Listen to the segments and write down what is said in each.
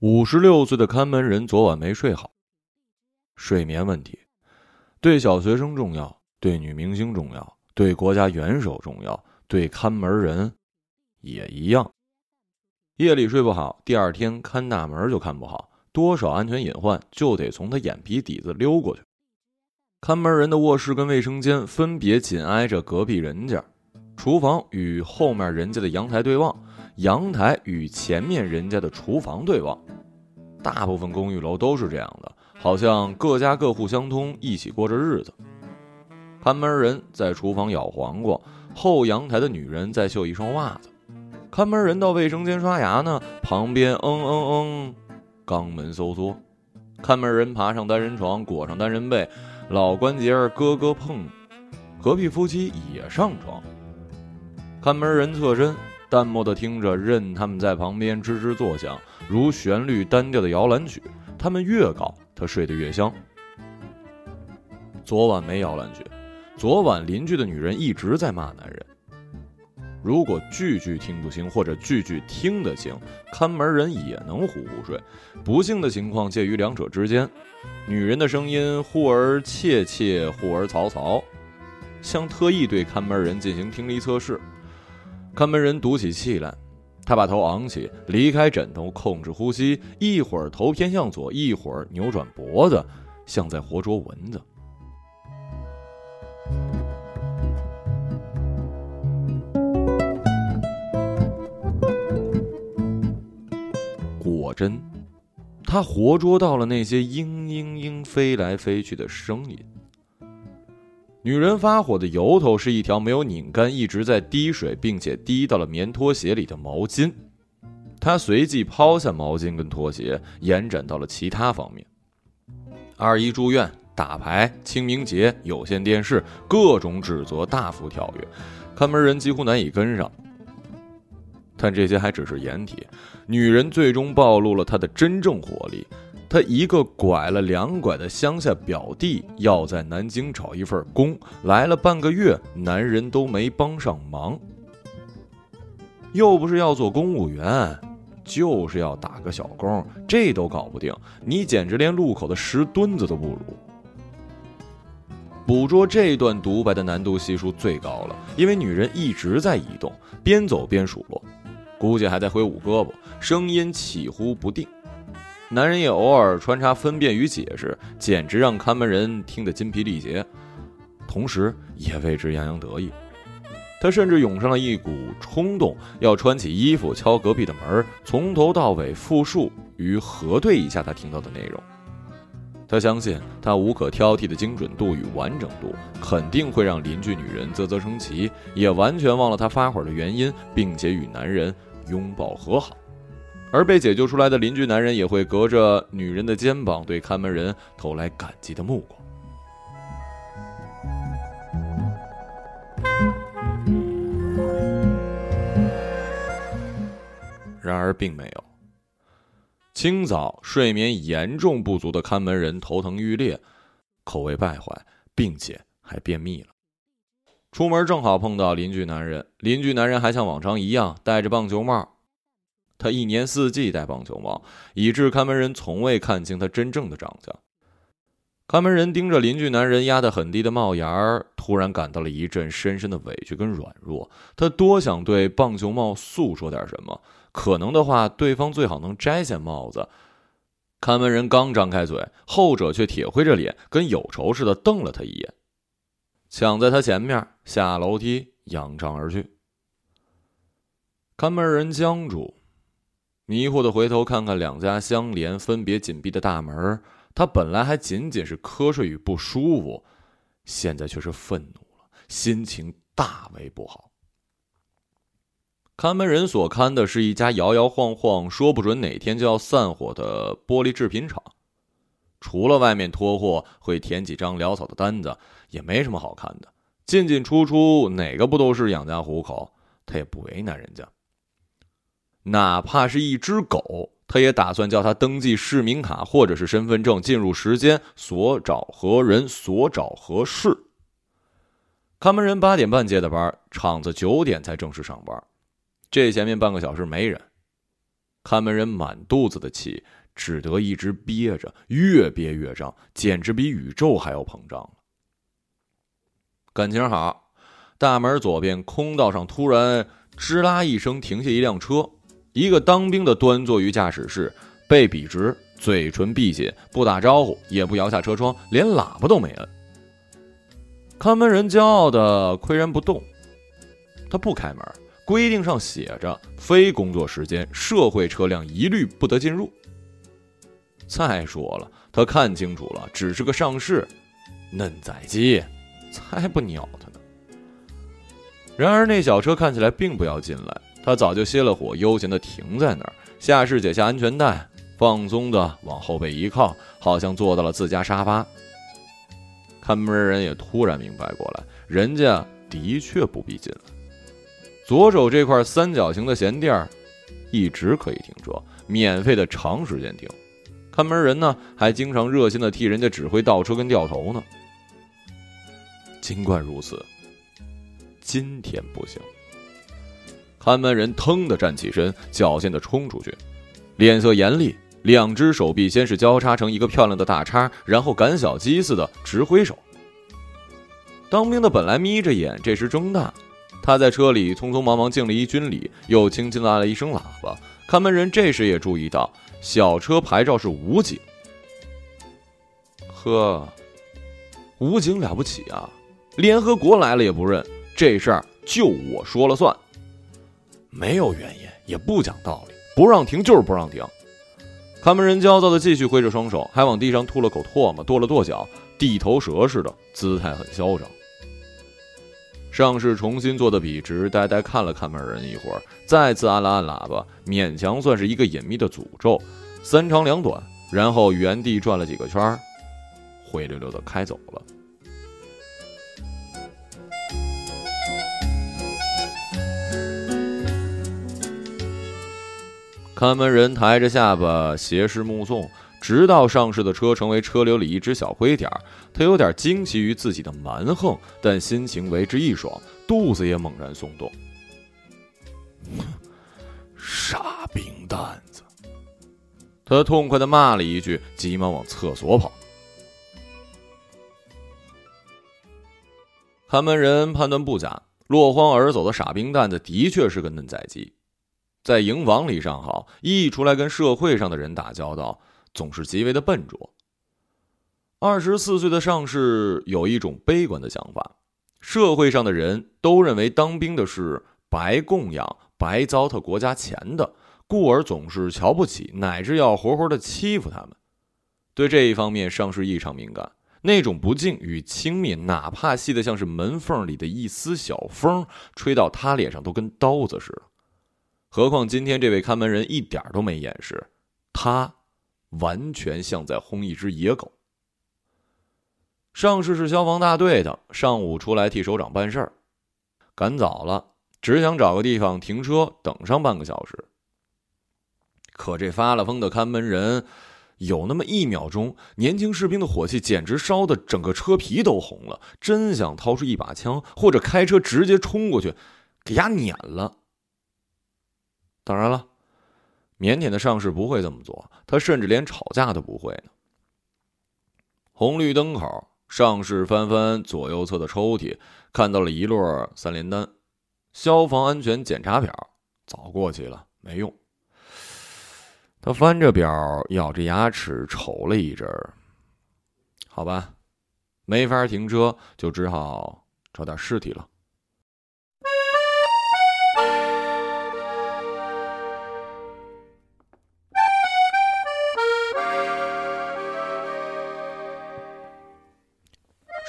五十六岁的看门人昨晚没睡好。睡眠问题，对小学生重要，对女明星重要，对国家元首重要，对看门人也一样。夜里睡不好，第二天看大门就看不好，多少安全隐患就得从他眼皮底子溜过去。看门人的卧室跟卫生间分别紧挨着隔壁人家，厨房与后面人家的阳台对望，阳台与前面人家的厨房对望。大部分公寓楼都是这样的。好像各家各户相通，一起过着日子。看门人在厨房咬黄瓜，后阳台的女人在绣一双袜子。看门人到卫生间刷牙呢，旁边嗯嗯嗯，肛门收缩。看门人爬上单人床，裹上单人被，老关节儿咯咯碰。隔壁夫妻也上床。看门人侧身，淡漠的听着任他们在旁边吱吱作响，如旋律单调的摇篮曲。他们越搞。他睡得越香。昨晚没摇篮曲，昨晚邻居的女人一直在骂男人。如果句句听不清或者句句听得清，看门人也能呼呼睡。不幸的情况介于两者之间，女人的声音忽而怯怯，忽而嘈嘈，像特意对看门人进行听力测试。看门人赌起气来。他把头昂起，离开枕头，控制呼吸，一会儿头偏向左，一会儿扭转脖子，像在活捉蚊子。果真，他活捉到了那些嘤嘤嘤飞来飞去的声音。女人发火的由头是一条没有拧干、一直在滴水，并且滴到了棉拖鞋里的毛巾。她随即抛下毛巾跟拖鞋，延展到了其他方面：二姨住院、打牌、清明节、有线电视，各种指责大幅跳跃，看门人几乎难以跟上。但这些还只是掩体，女人最终暴露了她的真正火力。他一个拐了两拐的乡下表弟，要在南京找一份工，来了半个月，男人都没帮上忙。又不是要做公务员，就是要打个小工，这都搞不定，你简直连路口的石墩子都不如。捕捉这段独白的难度系数最高了，因为女人一直在移动，边走边数落，估计还在挥舞胳膊，声音起伏不定。男人也偶尔穿插分辨与解释，简直让看门人听得筋疲力竭，同时也为之洋洋得意。他甚至涌上了一股冲动，要穿起衣服敲隔壁的门，从头到尾复述与核对一下他听到的内容。他相信他无可挑剔的精准度与完整度，肯定会让邻居女人啧啧称奇，也完全忘了他发火的原因，并且与男人拥抱和好。而被解救出来的邻居男人也会隔着女人的肩膀对看门人投来感激的目光。然而并没有。清早睡眠严重不足的看门人头疼欲裂，口味败坏，并且还便秘了。出门正好碰到邻居男人，邻居男人还像往常一样戴着棒球帽。他一年四季戴棒球帽，以致看门人从未看清他真正的长相。看门人盯着邻居男人压得很低的帽檐儿，突然感到了一阵深深的委屈跟软弱。他多想对棒球帽诉说点什么，可能的话，对方最好能摘下帽子。看门人刚张开嘴，后者却铁灰着脸，跟有仇似的瞪了他一眼，抢在他前面下楼梯，扬长而去。看门人僵住。迷糊的回头看看两家相连、分别紧闭的大门，他本来还仅仅是瞌睡与不舒服，现在却是愤怒了，心情大为不好。看门人所看的是一家摇摇晃晃、说不准哪天就要散伙的玻璃制品厂，除了外面拖货会填几张潦草的单子，也没什么好看的。进进出出，哪个不都是养家糊口？他也不为难人家。哪怕是一只狗，他也打算叫他登记市民卡或者是身份证，进入时间，所找何人，所找何事。看门人八点半接的班，厂子九点才正式上班，这前面半个小时没人。看门人满肚子的气，只得一直憋着，越憋越胀，简直比宇宙还要膨胀了。感情好，大门左边空道上突然吱啦一声停下一辆车，一个当兵的端坐于驾驶室，背笔直，嘴唇闭紧，不打招呼，也不摇下车窗，连喇叭都没摁。看门人骄傲的岿然不动，他不开门。规定上写着：非工作时间，社会车辆一律不得进入。再说了，他看清楚了，只是个上市嫩仔鸡，才不鸟他呢。然而那小车看起来并不要进来，他早就熄了火，悠闲的停在那儿。下士解下安全带，放松的往后背一靠，好像坐到了自家沙发。看门人也突然明白过来，人家的确不必进来。左手这块三角形的闲垫儿，一直可以停车，免费的长时间停。看门人呢，还经常热心的替人家指挥倒车跟掉头呢。尽管如此，今天不行。看门人腾的站起身，矫健的冲出去，脸色严厉，两只手臂先是交叉成一个漂亮的大叉，然后赶小鸡似的直挥手。当兵的本来眯着眼，这时睁大。他在车里匆匆忙忙敬了一军礼，又轻轻拉了一声喇叭。看门人这时也注意到，小车牌照是武警。呵，武警了不起啊！联合国来了也不认，这事儿就我说了算，没有原因，也不讲道理，不让停就是不让停。看门人焦躁的继续挥着双手，还往地上吐了口唾沫，跺了跺脚，地头蛇似的，姿态很嚣张。上士重新坐的笔直，呆呆看了看门人一会儿，再次按了按喇叭，勉强算是一个隐秘的诅咒，三长两短，然后原地转了几个圈灰溜溜的开走了。看门人抬着下巴，斜视目送。直到上市的车成为车流里一只小灰点儿，他有点惊奇于自己的蛮横，但心情为之一爽，肚子也猛然松动。傻兵蛋子！他痛快的骂了一句，急忙往厕所跑。看门人判断不假，落荒而走的傻兵蛋子的确是个嫩仔鸡，在营房里尚好，一出来跟社会上的人打交道。总是极为的笨拙。二十四岁的上士有一种悲观的想法：社会上的人都认为当兵的是白供养、白糟蹋国家钱的，故而总是瞧不起，乃至要活活的欺负他们。对这一方面，上士异常敏感。那种不敬与轻蔑，哪怕细得像是门缝里的一丝小风，吹到他脸上都跟刀子似的。何况今天这位看门人一点都没掩饰，他。完全像在轰一只野狗。上士是消防大队的，上午出来替首长办事儿，赶早了，只想找个地方停车等上半个小时。可这发了疯的看门人，有那么一秒钟，年轻士兵的火气简直烧得整个车皮都红了，真想掏出一把枪，或者开车直接冲过去，给丫碾了。当然了。腼腆的上士不会这么做，他甚至连吵架都不会呢。红绿灯口，上士翻翻左右侧的抽屉，看到了一摞三联单，消防安全检查表，早过期了，没用。他翻着表，咬着牙齿瞅了一阵儿，好吧，没法停车，就只好找点尸体了。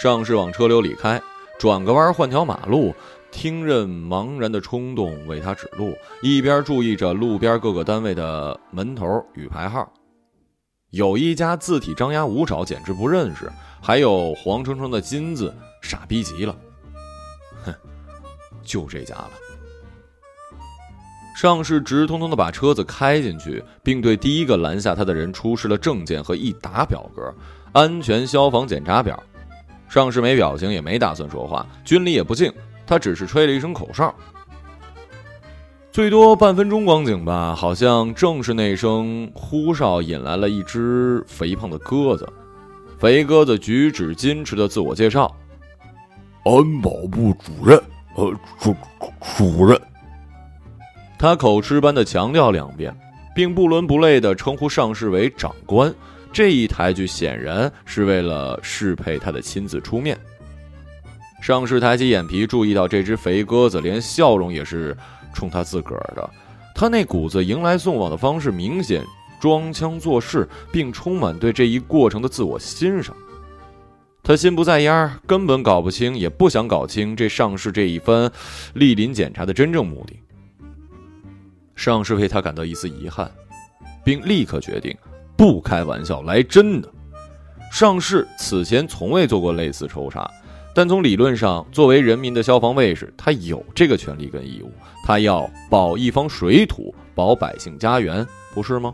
上士往车流里开，转个弯换条马路，听任茫然的冲动为他指路，一边注意着路边各个单位的门头与牌号。有一家字体张牙舞爪，简直不认识；还有黄澄澄的金字，傻逼极了。哼，就这家了。上士直通通的把车子开进去，并对第一个拦下他的人出示了证件和一沓表格，安全消防检查表。上士没表情，也没打算说话，军礼也不敬，他只是吹了一声口哨。最多半分钟光景吧，好像正是那声呼哨引来了一只肥胖的鸽子。肥鸽子举止矜持的自我介绍：“安保部主任，呃，主主任。”他口吃般的强调两遍，并不伦不类的称呼上士为长官。这一抬举显然是为了适配他的亲自出面。上士抬起眼皮，注意到这只肥鸽子连笑容也是。冲他自个儿的，他那股子迎来送往的方式明显装腔作势，并充满对这一过程的自我欣赏。他心不在焉，根本搞不清，也不想搞清这上士这一番莅临检查的真正目的。上士为他感到一丝遗憾，并立刻决定不开玩笑，来真的。上士此前从未做过类似抽查。但从理论上，作为人民的消防卫士，他有这个权利跟义务，他要保一方水土，保百姓家园，不是吗？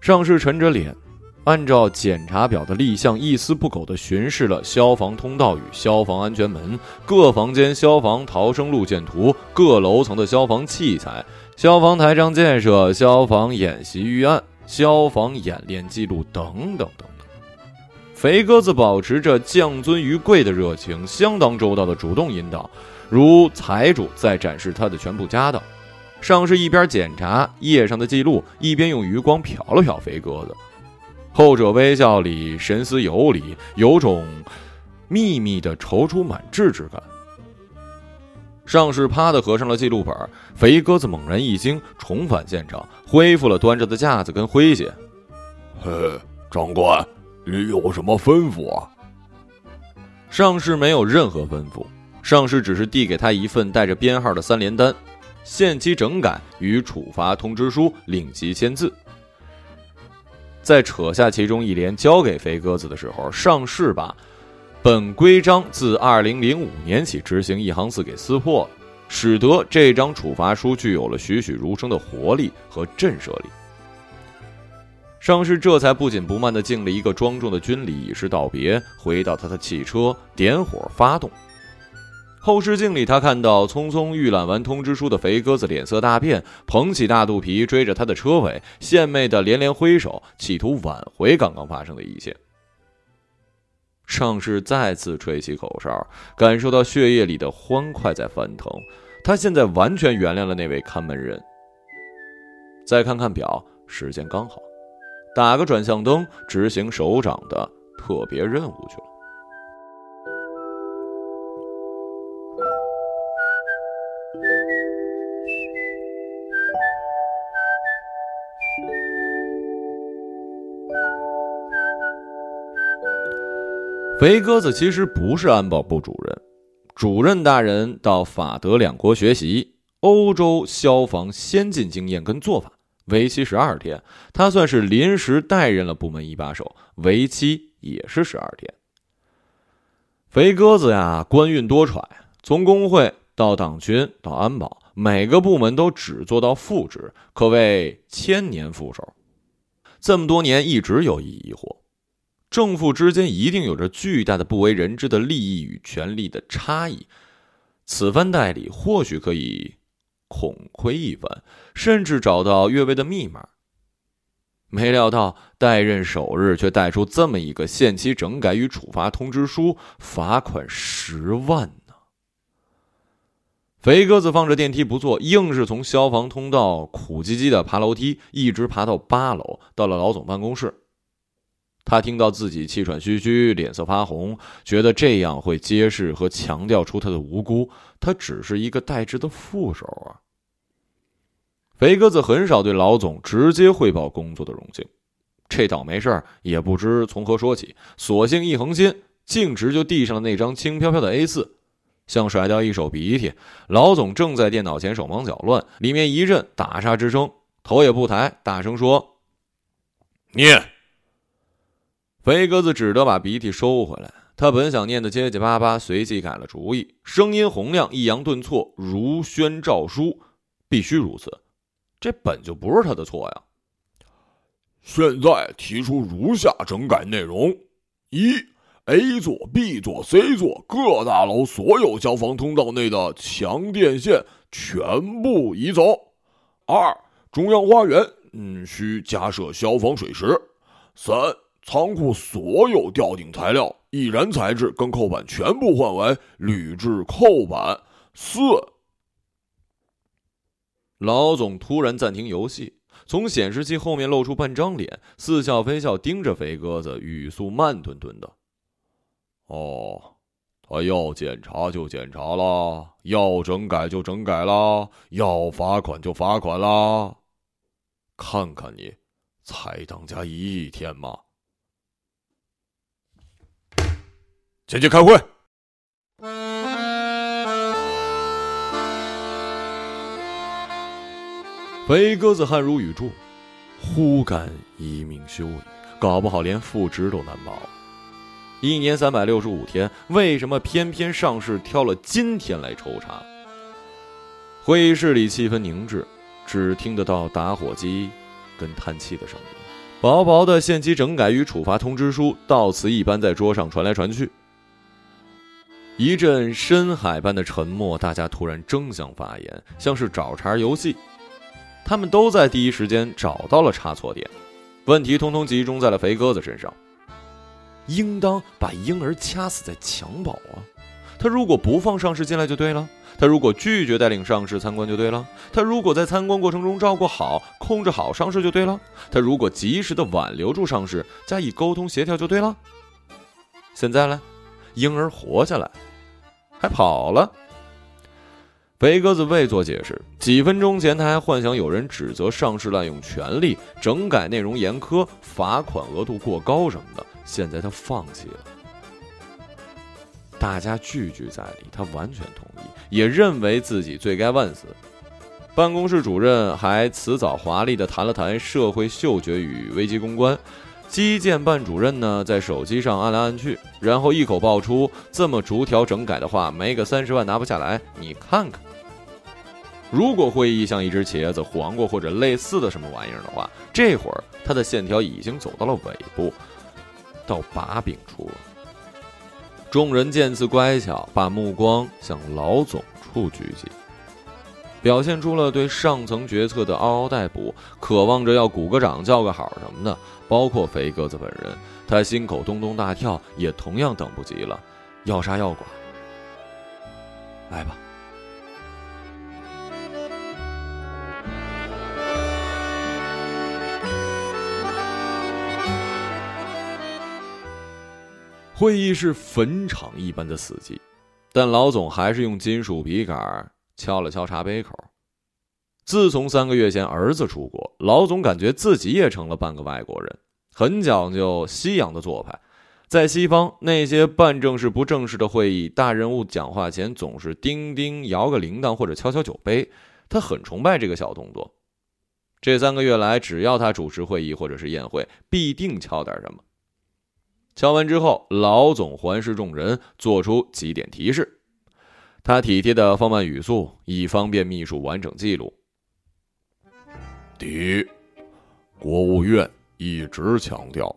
上士沉着脸，按照检查表的立项，一丝不苟地巡视了消防通道与消防安全门、各房间消防逃生路线图、各楼层的消防器材、消防台账建设、消防演习预案、消防演练记录等等等等。肥鸽子保持着降尊于贵的热情，相当周到的主动引导，如财主在展示他的全部家当。上士一边检查页上的记录，一边用余光瞟了瞟肥鸽子，后者微笑里神思游离，有种秘密的踌躇满志之感。上士啪的合上了记录本，肥鸽子猛然一惊，重返现场，恢复了端着的架子跟诙谐。嘿，长官。你有什么吩咐啊？上士没有任何吩咐，上士只是递给他一份带着编号的三联单，限期整改与处罚通知书，令其签字。在扯下其中一联交给肥鸽子的时候，上士把本规章自二零零五年起执行一行字给撕破了，使得这张处罚书具有了栩栩如生的活力和震慑力。上士这才不紧不慢地敬了一个庄重的军礼，以示道别。回到他的汽车，点火发动。后视镜里，他看到匆匆预览完通知书的肥鸽子脸色大变，捧起大肚皮追着他的车尾，献媚的连连挥手，企图挽回刚刚发生的一切。上士再次吹起口哨，感受到血液里的欢快在翻腾。他现在完全原谅了那位看门人。再看看表，时间刚好。打个转向灯，执行首长的特别任务去了。肥鸽子其实不是安保部主任，主任大人到法德两国学习欧洲消防先进经验跟做法。为期十二天，他算是临时代任了部门一把手，为期也是十二天。肥鸽子呀，官运多舛，从工会到党军到安保，每个部门都只做到副职，可谓千年副手。这么多年一直有一疑惑：正负之间一定有着巨大的不为人知的利益与权力的差异。此番代理或许可以。孔窥一番，甚至找到越位的密码。没料到代任首日却带出这么一个限期整改与处罚通知书，罚款十万呢！肥鸽子放着电梯不坐，硬是从消防通道苦唧唧的爬楼梯，一直爬到八楼，到了老总办公室。他听到自己气喘吁吁，脸色发红，觉得这样会揭示和强调出他的无辜。他只是一个代职的副手啊。肥鸽子很少对老总直接汇报工作的荣幸，这倒霉事儿也不知从何说起，索性一横心，径直就递上了那张轻飘飘的 A 四，像甩掉一手鼻涕。老总正在电脑前手忙脚乱，里面一阵打杀之声，头也不抬，大声说：“念。”肥鸽子只得把鼻涕收回来。他本想念得结结巴巴，随即改了主意，声音洪亮，抑扬顿挫，如宣诏书，必须如此。这本就不是他的错呀。现在提出如下整改内容：一，A 座、B 座、C 座各大楼所有消防通道内的强电线全部移走。二、中央花园，嗯，需加设消防水池。三、仓库所有吊顶材料、易燃材质跟扣板全部换为铝制扣板。四。老总突然暂停游戏。从显示器后面露出半张脸，似笑非笑盯着肥鸽子，语速慢吞吞的：“哦，他要检查就检查了，要整改就整改了，要罚款就罚款了。看看你，才当家一天嘛！前去开会。”肥鸽子汗如雨注，忽感一命休矣，搞不好连复职都难保。一年三百六十五天，为什么偏偏上市挑了今天来抽查？会议室里气氛凝滞，只听得到打火机跟叹气的声音。薄薄的限期整改与处罚通知书，到此一般在桌上传来传去。一阵深海般的沉默，大家突然争相发言，像是找茬游戏。他们都在第一时间找到了差错点，问题通通集中在了肥鸽子身上。应当把婴儿掐死在襁褓啊！他如果不放上市进来就对了，他如果拒绝带领上市参观就对了，他如果在参观过程中照顾好、控制好上市就对了，他如果及时的挽留住上市，加以沟通协调就对了。现在呢，婴儿活下来，还跑了。肥鸽子未做解释。几分钟前，他还幻想有人指责上市滥用权力、整改内容严苛、罚款额度过高什么的。现在他放弃了。大家句句在理，他完全同意，也认为自己罪该万死。办公室主任还辞藻华丽的谈了谈社会嗅觉与危机公关。基建办主任呢，在手机上按来按去，然后一口爆出：“这么逐条整改的话，没个三十万拿不下来。你看看。”如果会议像一只茄子、黄瓜或者类似的什么玩意儿的话，这会儿它的线条已经走到了尾部，到把柄处了。众人见此乖巧，把目光向老总处聚集，表现出了对上层决策的嗷嗷待哺，渴望着要鼓个掌、叫个好什么的。包括肥鸽子本人，他心口咚咚大跳，也同样等不及了，要杀要剐，来吧。会议室坟场一般的死寂，但老总还是用金属笔杆敲了敲茶杯口。自从三个月前儿子出国，老总感觉自己也成了半个外国人，很讲究西洋的做派。在西方，那些办正事不正式的会议，大人物讲话前总是叮叮摇个铃铛或者敲敲酒杯，他很崇拜这个小动作。这三个月来，只要他主持会议或者是宴会，必定敲点什么。敲完之后，老总环视众人，做出几点提示。他体贴的放慢语速，以方便秘书完整记录。第一，国务院一直强调，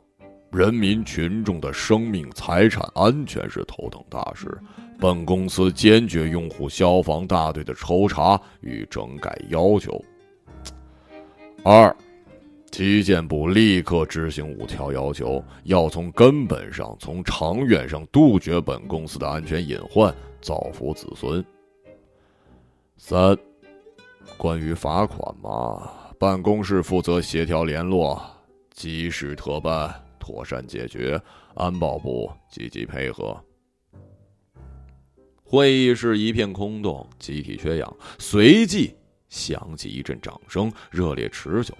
人民群众的生命财产安全是头等大事。本公司坚决拥护消防大队的抽查与整改要求。二。基建部立刻执行五条要求，要从根本上、从长远上杜绝本公司的安全隐患，造福子孙。三，关于罚款嘛，办公室负责协调联络，及时特办，妥善解决，安保部积极配合。会议室一片空洞，集体缺氧，随即响起一阵掌声，热烈持久。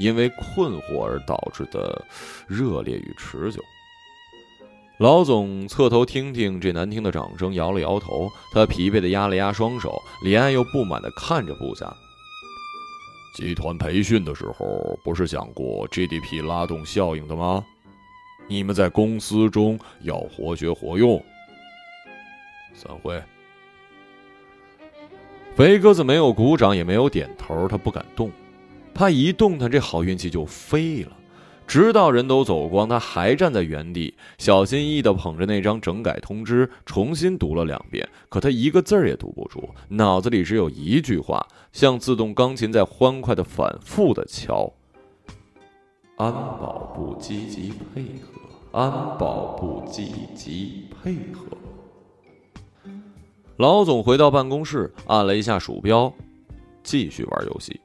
因为困惑而导致的热烈与持久。老总侧头听听这难听的掌声，摇了摇头。他疲惫的压了压双手，连爱又不满的看着部下。集团培训的时候，不是讲过 GDP 拉动效应的吗？你们在公司中要活学活用。散会。肥鸽子没有鼓掌，也没有点头，他不敢动。怕一动弹，这好运气就飞了。直到人都走光，他还站在原地，小心翼翼地捧着那张整改通知，重新读了两遍。可他一个字儿也读不出，脑子里只有一句话，像自动钢琴在欢快地反复地敲：“安保部积极配合，安保部积极配合。”老总回到办公室，按了一下鼠标，继续玩游戏。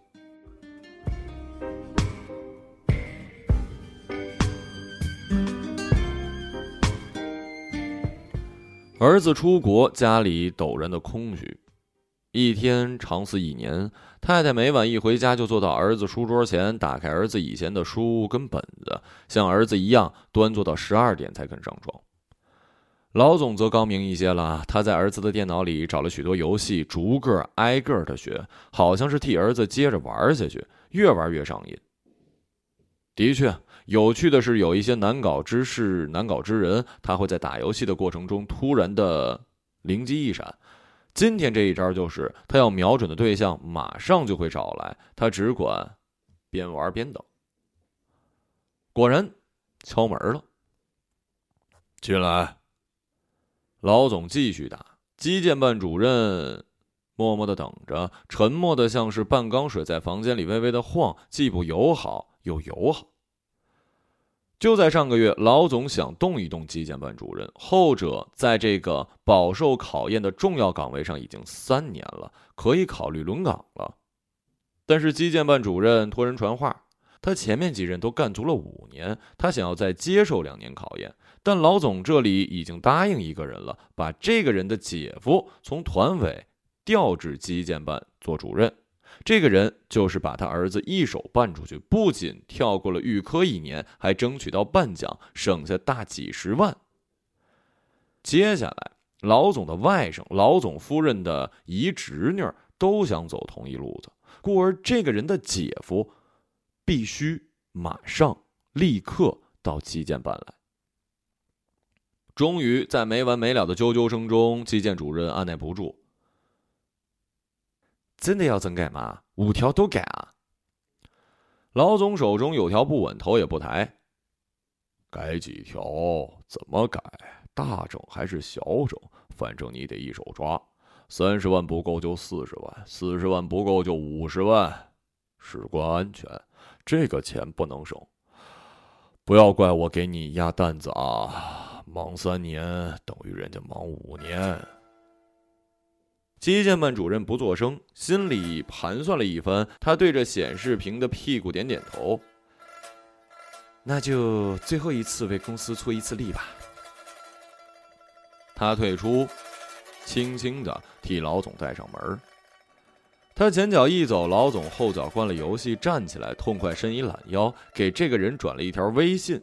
儿子出国，家里陡然的空虚。一天长似一年，太太每晚一回家就坐到儿子书桌前，打开儿子以前的书跟本子，像儿子一样端坐到十二点才肯上床。老总则高明一些了，他在儿子的电脑里找了许多游戏，逐个挨个的学，好像是替儿子接着玩下去，越玩越上瘾。的确。有趣的是，有一些难搞之事、难搞之人，他会在打游戏的过程中突然的灵机一闪。今天这一招就是，他要瞄准的对象马上就会找来，他只管边玩边等。果然，敲门了。进来。老总继续打，基建办主任默默的等着，沉默的像是半缸水在房间里微微的晃，既不友好又友好。就在上个月，老总想动一动基建办主任，后者在这个饱受考验的重要岗位上已经三年了，可以考虑轮岗了。但是基建办主任托人传话，他前面几任都干足了五年，他想要再接受两年考验。但老总这里已经答应一个人了，把这个人的姐夫从团委调至基建办做主任。这个人就是把他儿子一手办出去，不仅跳过了预科一年，还争取到半奖，省下大几十万。接下来，老总的外甥、老总夫人的姨侄女都想走同一路子，故而这个人的姐夫必须马上、立刻到基建办来。终于，在没完没了的啾啾声中，基建主任按耐不住。真的要整改吗？五条都改啊！老总手中有条不紊，头也不抬。改几条？怎么改？大整还是小整？反正你得一手抓。三十万不够就四十万，四十万不够就五十万。事关安全，这个钱不能省。不要怪我给你压担子啊！忙三年等于人家忙五年。基建办主任不作声，心里盘算了一番。他对着显示屏的屁股点点头。那就最后一次为公司出一次力吧。他退出，轻轻的替老总带上门。他前脚一走，老总后脚关了游戏，站起来，痛快伸一懒腰，给这个人转了一条微信，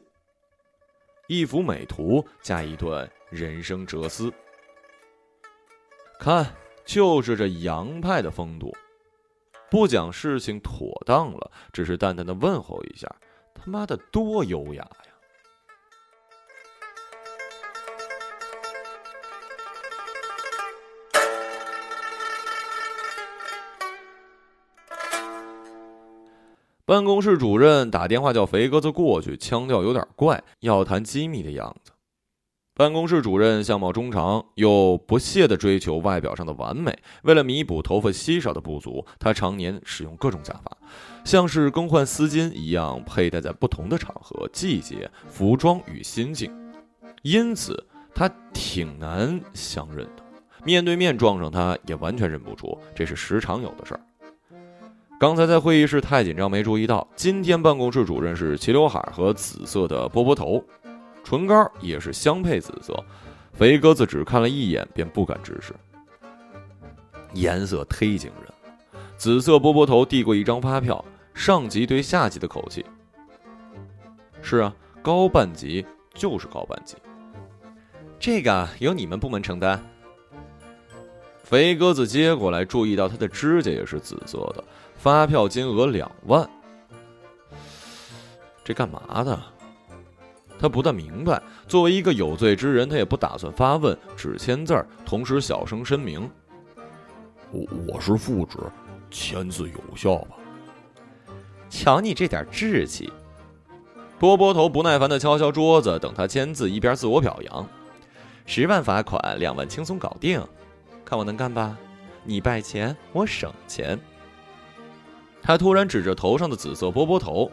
一幅美图加一段人生哲思。看。就是这洋派的风度，不讲事情妥当了，只是淡淡的问候一下，他妈的多优雅呀！办公室主任打电话叫肥鸽子过去，腔调有点怪，要谈机密的样子。办公室主任相貌中长，又不懈地追求外表上的完美。为了弥补头发稀少的不足，他常年使用各种假发，像是更换丝巾一样佩戴在不同的场合、季节、服装与心境。因此，他挺难相认的。面对面撞上他，也完全认不出，这是时常有的事儿。刚才在会议室太紧张，没注意到，今天办公室主任是齐刘海和紫色的波波头。唇膏也是相配紫色，肥鸽子只看了一眼便不敢直视。颜色忒惊人，紫色波波头递过一张发票，上级对下级的口气：“是啊，高半级就是高半级，这个由你们部门承担。”肥鸽子接过来，注意到他的指甲也是紫色的，发票金额两万，这干嘛的？他不大明白，作为一个有罪之人，他也不打算发问，只签字儿，同时小声申明：“我我是副职，签字有效吧？”瞧你这点志气！波波头不耐烦的敲敲桌子，等他签字，一边自我表扬：“十万罚款，两万轻松搞定，看我能干吧？你败钱，我省钱。”他突然指着头上的紫色波波头：“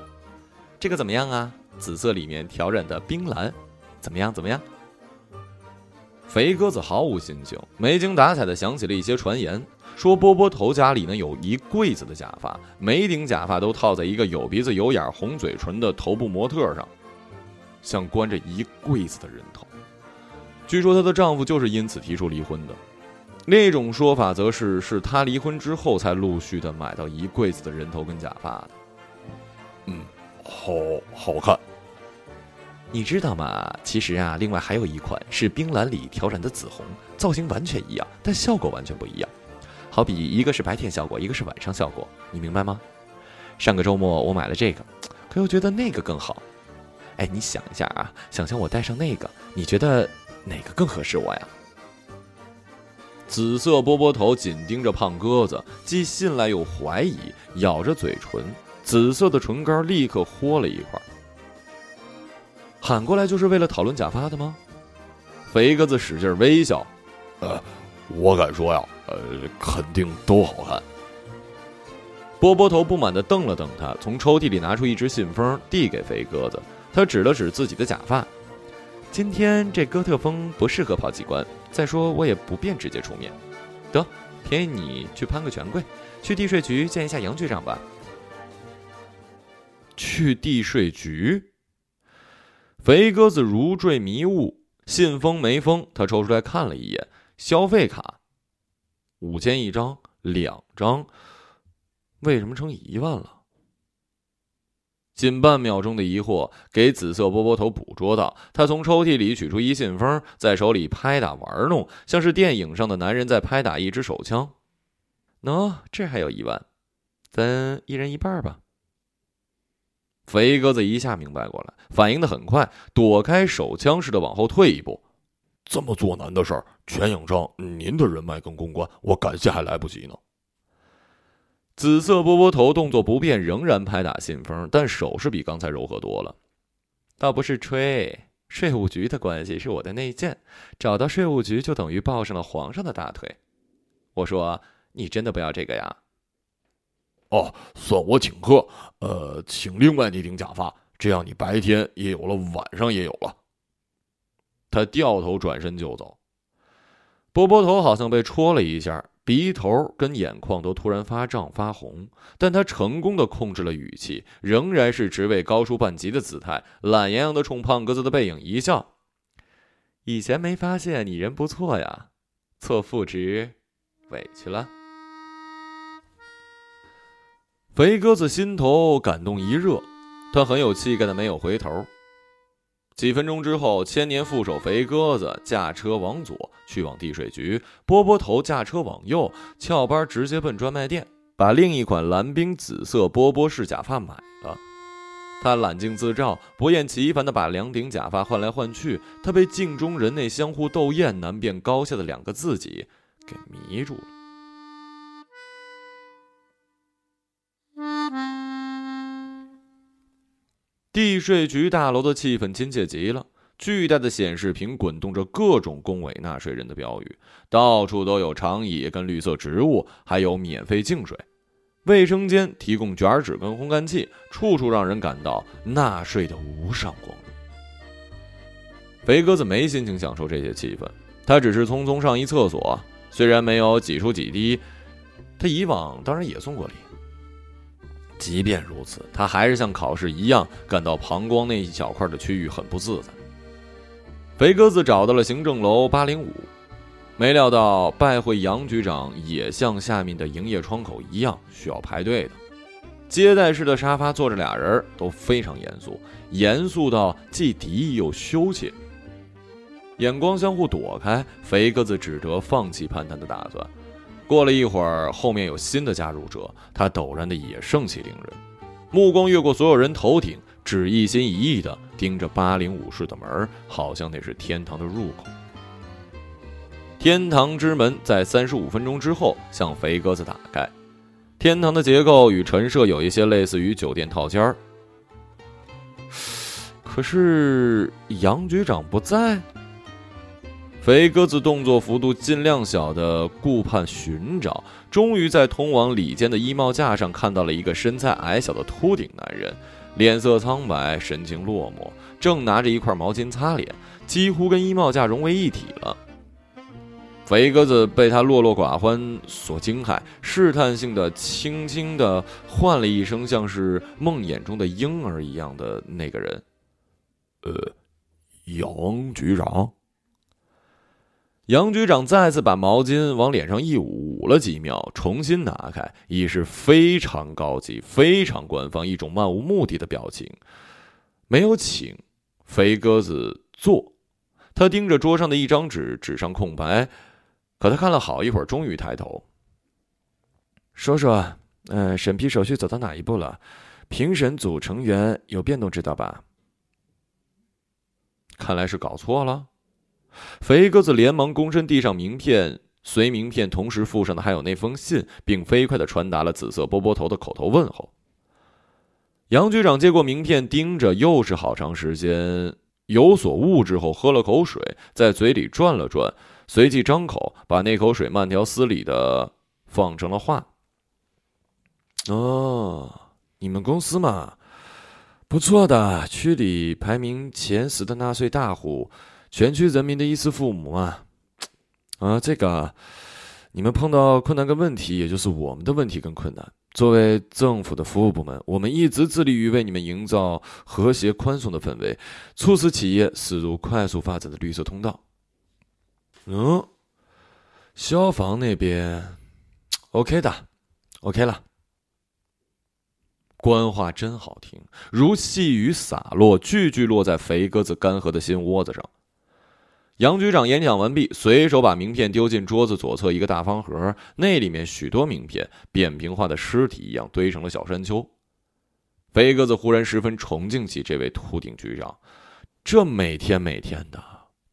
这个怎么样啊？紫色里面挑染的冰蓝，怎么样？怎么样？”肥鸽子毫无心情，没精打采的想起了一些传言，说波波头家里呢有一柜子的假发，每顶假发都套在一个有鼻子有眼、红嘴唇的头部模特上，像关着一柜子的人头。据说她的丈夫就是因此提出离婚的。另一种说法则是，是她离婚之后才陆续的买到一柜子的人头跟假发的。嗯，好好看。你知道吗？其实啊，另外还有一款是冰蓝里调染的紫红，造型完全一样，但效果完全不一样。好比一个是白天效果，一个是晚上效果，你明白吗？上个周末我买了这个，可又觉得那个更好。哎，你想一下啊，想象我戴上那个，你觉得哪个更合适我呀？紫色波波头紧盯着胖鸽子，既信赖又怀疑，咬着嘴唇，紫色的唇膏立刻豁了一块。喊过来就是为了讨论假发的吗？肥鸽子使劲微笑，呃，我敢说呀，呃，肯定都好看。波波头不满的瞪了瞪他，从抽屉里拿出一只信封，递给肥鸽子。他指了指自己的假发，今天这哥特风不适合跑机关。再说我也不便直接出面，得，便宜你去攀个权贵，去地税局见一下杨局长吧。去地税局。肥鸽子如坠迷雾，信封没封，他抽出来看了一眼，消费卡，五千一张，两张，为什么成一万了？仅半秒钟的疑惑，给紫色波波头捕捉到，他从抽屉里取出一信封，在手里拍打玩弄，像是电影上的男人在拍打一支手枪。喏，这还有一万，咱一人一半吧。肥鸽子一下明白过来，反应的很快，躲开手枪似的往后退一步。这么做难的事儿，全影城您的人脉跟公关，我感谢还来不及呢。紫色波波头动作不变，仍然拍打信封，但手势比刚才柔和多了。倒不是吹，税务局的关系是我的内线，找到税务局就等于抱上了皇上的大腿。我说，你真的不要这个呀？哦，算我请客。呃，请另外那顶假发，这样你白天也有了，晚上也有了。他掉头转身就走。波波头好像被戳了一下，鼻头跟眼眶都突然发胀发红，但他成功的控制了语气，仍然是职位高出半级的姿态，懒洋洋的冲胖鸽子的背影一笑：“以前没发现你人不错呀，错副职，委屈了。”肥鸽子心头感动一热，他很有气概的没有回头。几分钟之后，千年副手肥鸽子驾车往左去往地税局，波波头驾车往右翘班直接奔专卖店，把另一款蓝冰紫色波波式假发买了。他揽镜自照，不厌其烦的把两顶假发换来换去，他被镜中人那相互斗艳、难辨高下的两个自己给迷住了。地税局大楼的气氛亲切极了，巨大的显示屏滚动着各种恭维纳税人的标语，到处都有长椅跟绿色植物，还有免费净水，卫生间提供卷纸跟烘干器，处处让人感到纳税的无上光荣。肥鸽子没心情享受这些气氛，他只是匆匆上一厕所，虽然没有挤出几滴，他以往当然也送过礼。即便如此，他还是像考试一样感到膀胱那一小块的区域很不自在。肥鸽子找到了行政楼八零五，没料到拜会杨局长也像下面的营业窗口一样需要排队的。接待室的沙发坐着俩人，都非常严肃，严肃到既敌意又羞怯。眼光相互躲开，肥鸽子只得放弃攀谈的打算。过了一会儿，后面有新的加入者，他陡然的也盛气凌人，目光越过所有人头顶，只一心一意的盯着八零五室的门，好像那是天堂的入口。天堂之门在三十五分钟之后向肥鸽子打开。天堂的结构与陈设有一些类似于酒店套间儿。可是杨局长不在。肥鸽子动作幅度尽量小的顾盼寻找，终于在通往里间的衣帽架上看到了一个身材矮小的秃顶男人，脸色苍白，神情落寞，正拿着一块毛巾擦脸，几乎跟衣帽架融为一体了。肥鸽子被他落落寡欢所惊骇，试探性的、轻轻的唤了一声，像是梦魇中的婴儿一样的那个人：“呃，杨局长。”杨局长再次把毛巾往脸上一捂，捂了几秒，重新拿开，已是非常高级、非常官方，一种漫无目的的表情。没有请，肥鸽子坐。他盯着桌上的一张纸，纸上空白。可他看了好一会儿，终于抬头，说说：“嗯，审批手续走到哪一步了？评审组成员有变动，知道吧？”看来是搞错了。肥鸽子连忙躬身递上名片，随名片同时附上的还有那封信，并飞快的传达了紫色波波头的口头问候。杨局长接过名片，盯着又是好长时间，有所悟之后，喝了口水，在嘴里转了转，随即张口，把那口水慢条斯理的放成了话：“哦，你们公司嘛，不错的，区里排名前十的纳税大户。”全区人民的衣食父母嘛，啊，这个你们碰到困难跟问题，也就是我们的问题跟困难。作为政府的服务部门，我们一直致力于为你们营造和谐宽松的氛围，促使企业驶入快速发展的绿色通道。嗯，消防那边，OK 的，OK 了。官话真好听，如细雨洒落，句句落在肥鸽子干涸的心窝子上。杨局长演讲完毕，随手把名片丢进桌子左侧一个大方盒，那里面许多名片，扁平化的尸体一样堆成了小山丘。肥鸽子忽然十分崇敬起这位秃顶局长，这每天每天的，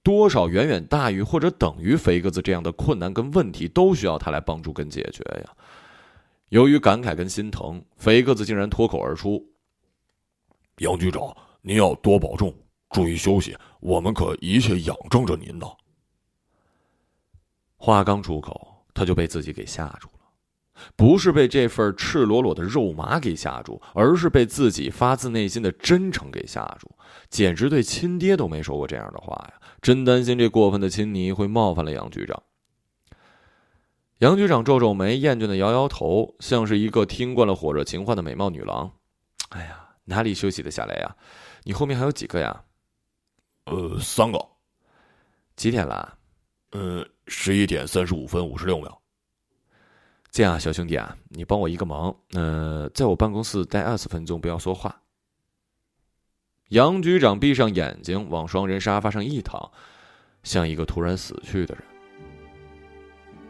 多少远远大于或者等于肥鸽子这样的困难跟问题，都需要他来帮助跟解决呀。由于感慨跟心疼，肥鸽子竟然脱口而出：“杨局长，您要多保重。”注意休息，我们可一切仰仗着您呢。话刚出口，他就被自己给吓住了，不是被这份赤裸裸的肉麻给吓住，而是被自己发自内心的真诚给吓住。简直对亲爹都没说过这样的话呀！真担心这过分的亲昵会冒犯了杨局长。杨局长皱皱眉，厌倦的摇摇头，像是一个听惯了火热情话的美貌女郎。哎呀，哪里休息得下来呀？你后面还有几个呀？呃，三个，几点了？呃，十一点三十五分五十六秒。这样，小兄弟啊，你帮我一个忙，呃，在我办公室待二十分钟，不要说话。杨局长闭上眼睛，往双人沙发上一躺，像一个突然死去的人。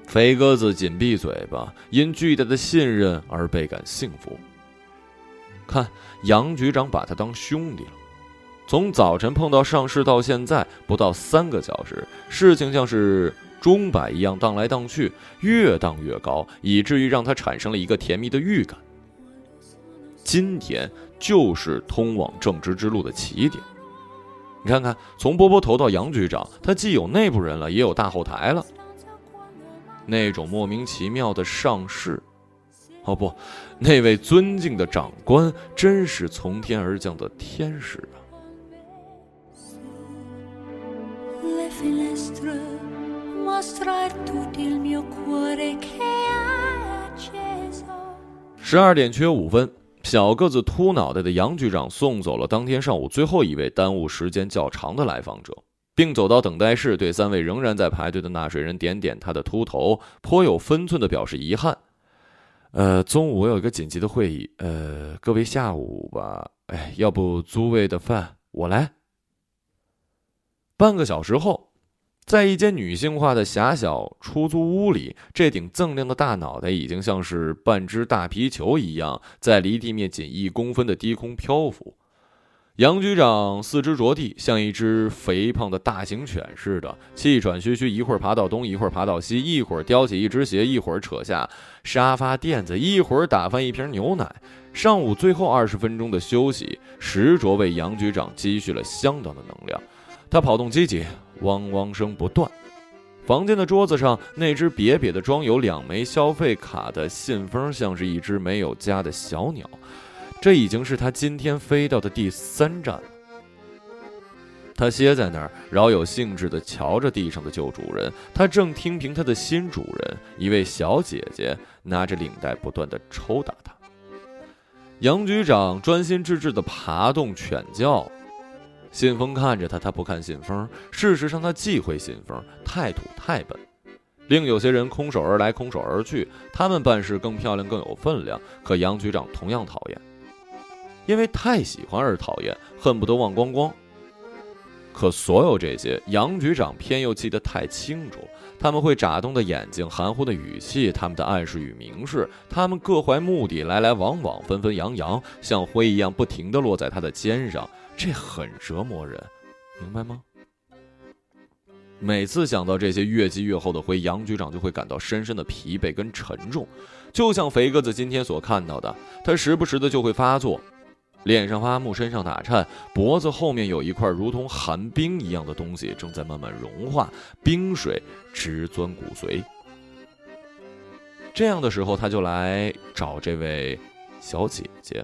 肥鸽子紧闭嘴巴，因巨大的信任而倍感幸福。看，杨局长把他当兄弟了。从早晨碰到上市到现在不到三个小时，事情像是钟摆一样荡来荡去，越荡越高，以至于让他产生了一个甜蜜的预感。今天就是通往正直之路的起点。你看看，从波波头到杨局长，他既有内部人了，也有大后台了。那种莫名其妙的上市，哦不，那位尊敬的长官真是从天而降的天使十二点缺五分，小个子秃脑袋的杨局长送走了当天上午最后一位耽误时间较长的来访者，并走到等待室，对三位仍然在排队的纳税人点点他的秃头，颇有分寸的表示遗憾：“呃，中午我有一个紧急的会议，呃，各位下午吧，哎，要不诸位的饭我来。”半个小时后。在一间女性化的狭小出租屋里，这顶锃亮的大脑袋已经像是半只大皮球一样，在离地面仅一公分的低空漂浮。杨局长四肢着地，像一只肥胖的大型犬似的，气喘吁吁，一会儿爬到东，一会儿爬到西，一会儿叼起一只鞋，一会儿扯下沙发垫子，一会儿打翻一瓶牛奶。上午最后二十分钟的休息，实着为杨局长积蓄了相当的能量。他跑动积极，汪汪声不断。房间的桌子上，那只瘪瘪的装有两枚消费卡的信封，像是一只没有家的小鸟。这已经是他今天飞到的第三站了。他歇在那儿，饶有兴致地瞧着地上的旧主人。他正听凭他的新主人，一位小姐姐拿着领带不断地抽打他。杨局长专心致志地爬动犬叫。信封看着他，他不看信封。事实上，他忌讳信封，太土太笨。另有些人空手而来，空手而去，他们办事更漂亮，更有分量。可杨局长同样讨厌。因为太喜欢而讨厌，恨不得忘光光。可所有这些，杨局长偏又记得太清楚。他们会眨动的眼睛，含糊的语气，他们的暗示与明示，他们各怀目的，来来往往，纷纷扬扬，像灰一样不停地落在他的肩上，这很折磨人，明白吗？每次想到这些越积越厚的灰，杨局长就会感到深深的疲惫跟沉重，就像肥个子今天所看到的，他时不时的就会发作。脸上发木，身上打颤，脖子后面有一块如同寒冰一样的东西正在慢慢融化，冰水直钻骨髓。这样的时候，他就来找这位小姐姐。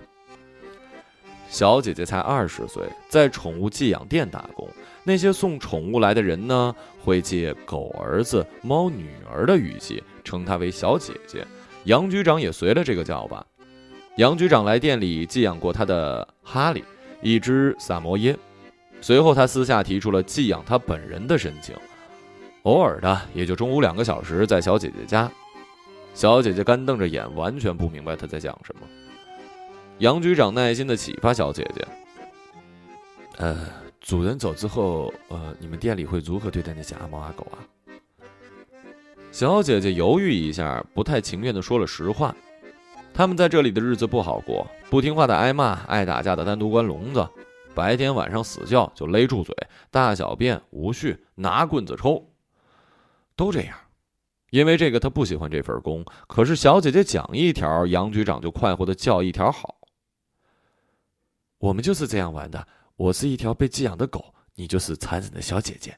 小姐姐才二十岁，在宠物寄养店打工。那些送宠物来的人呢，会借“狗儿子”“猫女儿”的语气称她为小姐姐。杨局长也随了这个叫吧。杨局长来店里寄养过他的哈利，一只萨摩耶。随后，他私下提出了寄养他本人的申请。偶尔的，也就中午两个小时，在小姐姐家。小姐姐干瞪着眼，完全不明白他在讲什么。杨局长耐心的启发小姐姐：“呃，主人走之后，呃，你们店里会如何对待那些阿猫阿狗啊？”小姐姐犹豫一下，不太情愿的说了实话。他们在这里的日子不好过，不听话的挨骂，爱打架的单独关笼子，白天晚上死叫就勒住嘴，大小便无序拿棍子抽，都这样。因为这个他不喜欢这份工，可是小姐姐讲一条，杨局长就快活的叫一条好。我们就是这样玩的，我是一条被寄养的狗，你就是残忍的小姐姐。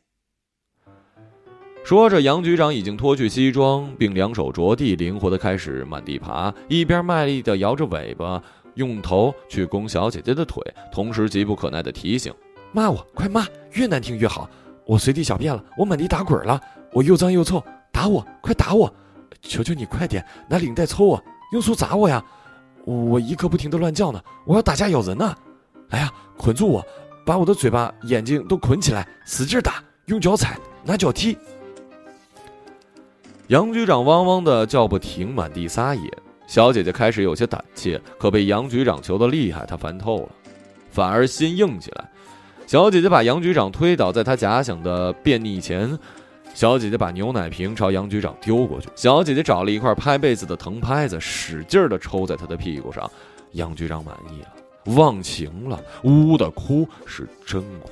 说着，杨局长已经脱去西装，并两手着地，灵活地开始满地爬，一边卖力地摇着尾巴，用头去攻小姐姐的腿，同时急不可耐地提醒：“骂我，快骂，越难听越好！我随地小便了，我满地打滚了，我又脏又臭，打我，快打我！求求你快点拿领带抽我，用书砸我呀！我一刻不停地乱叫呢，我要打架咬人呢！哎呀，捆住我，把我的嘴巴、眼睛都捆起来，使劲打，用脚踩，拿脚踢。”杨局长汪汪的叫不停，满地撒野。小姐姐开始有些胆怯，可被杨局长求的厉害，她烦透了，反而心硬起来。小姐姐把杨局长推倒在她假想的便溺前，小姐姐把牛奶瓶朝杨局长丢过去。小姐姐找了一块拍被子的藤拍子，使劲的抽在他的屁股上。杨局长满意了，忘情了，呜呜的哭，是真哭，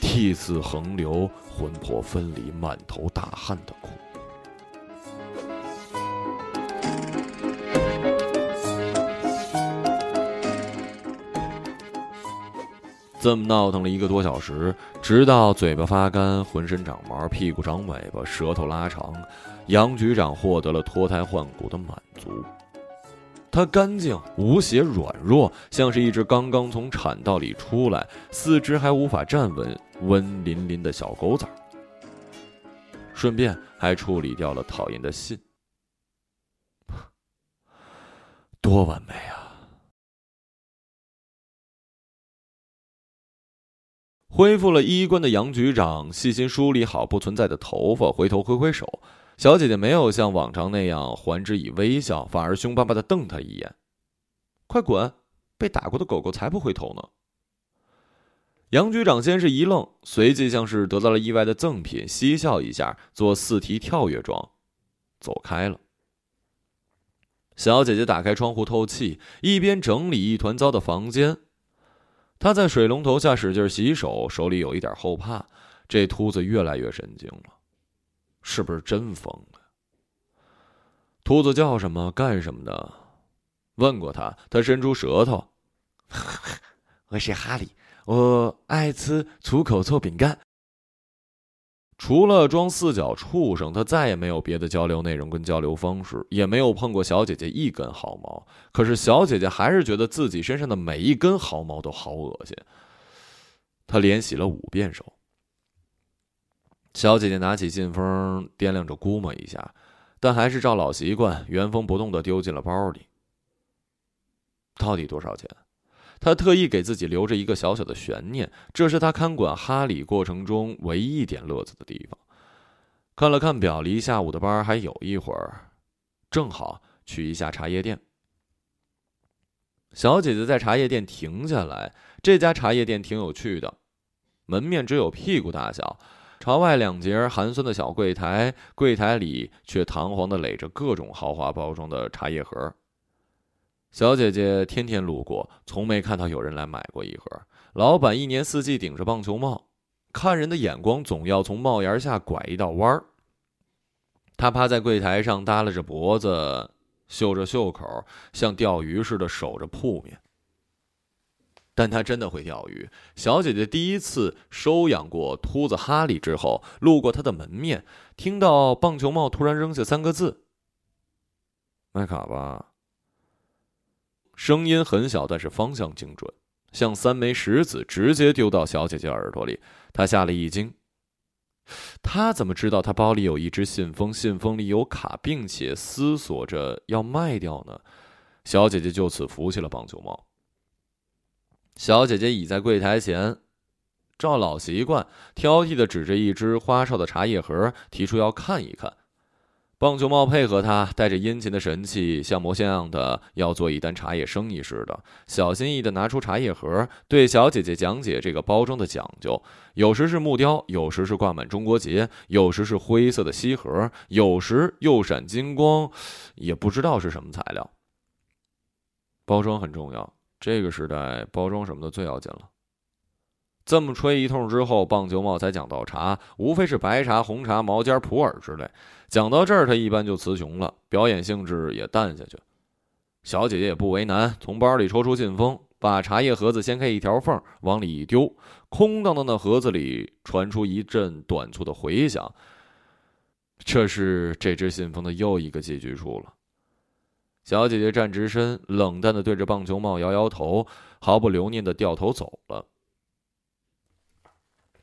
涕泗横流，魂魄分离，满头大汗的哭。这么闹腾了一个多小时，直到嘴巴发干、浑身长毛、屁股长尾巴、舌头拉长，杨局长获得了脱胎换骨的满足。他干净无邪、软弱，像是一只刚刚从产道里出来、四肢还无法站稳、温淋淋的小狗崽。顺便还处理掉了讨厌的信，多完美啊！恢复了衣冠的杨局长细心梳理好不存在的头发，回头挥挥手。小姐姐没有像往常那样还之以微笑，反而凶巴巴的瞪他一眼：“快滚！被打过的狗狗才不回头呢。”杨局长先是一愣，随即像是得到了意外的赠品，嬉笑一下，做四蹄跳跃状，走开了。小姐姐打开窗户透气，一边整理一团糟的房间。她在水龙头下使劲洗手，手里有一点后怕。这秃子越来越神经了，是不是真疯了？秃子叫什么？干什么的？问过他，他伸出舌头。我是哈利，我爱吃粗口臭饼干。除了装四脚畜生，他再也没有别的交流内容跟交流方式，也没有碰过小姐姐一根毫毛。可是小姐姐还是觉得自己身上的每一根毫毛都好恶心。他连洗了五遍手。小姐姐拿起信封，掂量着估摸一下，但还是照老习惯原封不动的丢进了包里。到底多少钱？她特意给自己留着一个小小的悬念，这是她看管哈里过程中唯一一点乐子的地方。看了看表，离下午的班还有一会儿，正好去一下茶叶店。小姐姐在茶叶店停下来，这家茶叶店挺有趣的，门面只有屁股大小。朝外两节寒酸的小柜台，柜台里却堂皇的垒着各种豪华包装的茶叶盒。小姐姐天天路过，从没看到有人来买过一盒。老板一年四季顶着棒球帽，看人的眼光总要从帽檐下拐一道弯儿。他趴在柜台上，耷拉着脖子，嗅着袖口，像钓鱼似的守着铺面。但他真的会钓鱼。小姐姐第一次收养过秃子哈利之后，路过他的门面，听到棒球帽突然扔下三个字：“麦卡吧。”声音很小，但是方向精准，像三枚石子直接丢到小姐姐耳朵里。她吓了一惊。他怎么知道他包里有一只信封？信封里有卡，并且思索着要卖掉呢？小姐姐就此扶起了棒球帽。小姐姐倚在柜台前，照老习惯，挑剔的指着一只花哨的茶叶盒，提出要看一看。棒球帽配合他，带着殷勤的神气，像模像样的要做一单茶叶生意似的，小心翼翼的拿出茶叶盒，对小姐姐讲解这个包装的讲究。有时是木雕，有时是挂满中国结，有时是灰色的锡盒，有时又闪金光，也不知道是什么材料。包装很重要。这个时代，包装什么的最要紧了。这么吹一通之后，棒球帽才讲到茶，无非是白茶、红茶、毛尖、普洱之类。讲到这儿，他一般就词穷了，表演性质也淡下去。小姐姐也不为难，从包里抽出信封，把茶叶盒子掀开一条缝，往里一丢，空荡荡的盒子里传出一阵短促的回响。这是这只信封的又一个寄居处了。小姐姐站直身，冷淡的对着棒球帽摇摇头，毫不留念的掉头走了。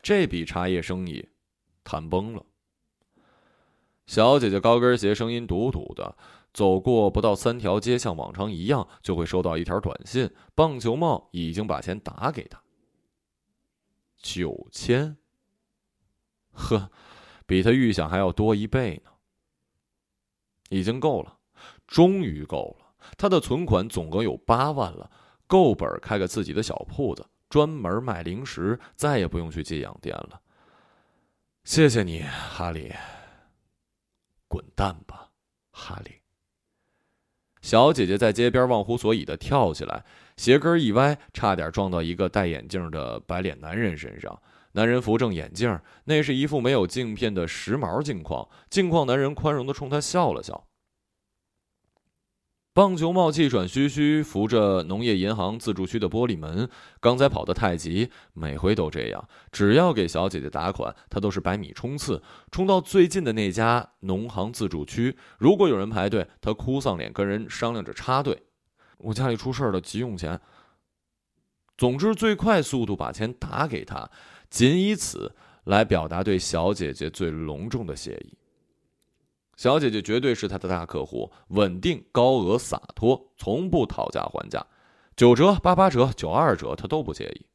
这笔茶叶生意谈崩了。小姐姐高跟鞋声音笃笃的，走过不到三条街，像往常一样就会收到一条短信：棒球帽已经把钱打给他。九千，呵，比他预想还要多一倍呢。已经够了。终于够了，他的存款总额有八万了，够本开个自己的小铺子，专门卖零食，再也不用去寄养店了。谢谢你，哈利。滚蛋吧，哈利。小姐姐在街边忘乎所以的跳起来，鞋跟一歪，差点撞到一个戴眼镜的白脸男人身上。男人扶正眼镜，那是一副没有镜片的时髦镜框。镜框男人宽容的冲他笑了笑。棒球帽气喘吁吁扶着农业银行自助区的玻璃门，刚才跑得太急，每回都这样。只要给小姐姐打款，他都是百米冲刺，冲到最近的那家农行自助区。如果有人排队，他哭丧脸跟人商量着插队。我家里出事了，急用钱。总之，最快速度把钱打给他，仅以此来表达对小姐姐最隆重的谢意。小姐姐绝对是他的大客户，稳定、高额、洒脱，从不讨价还价，九折、八八折、九二折，他都不介意。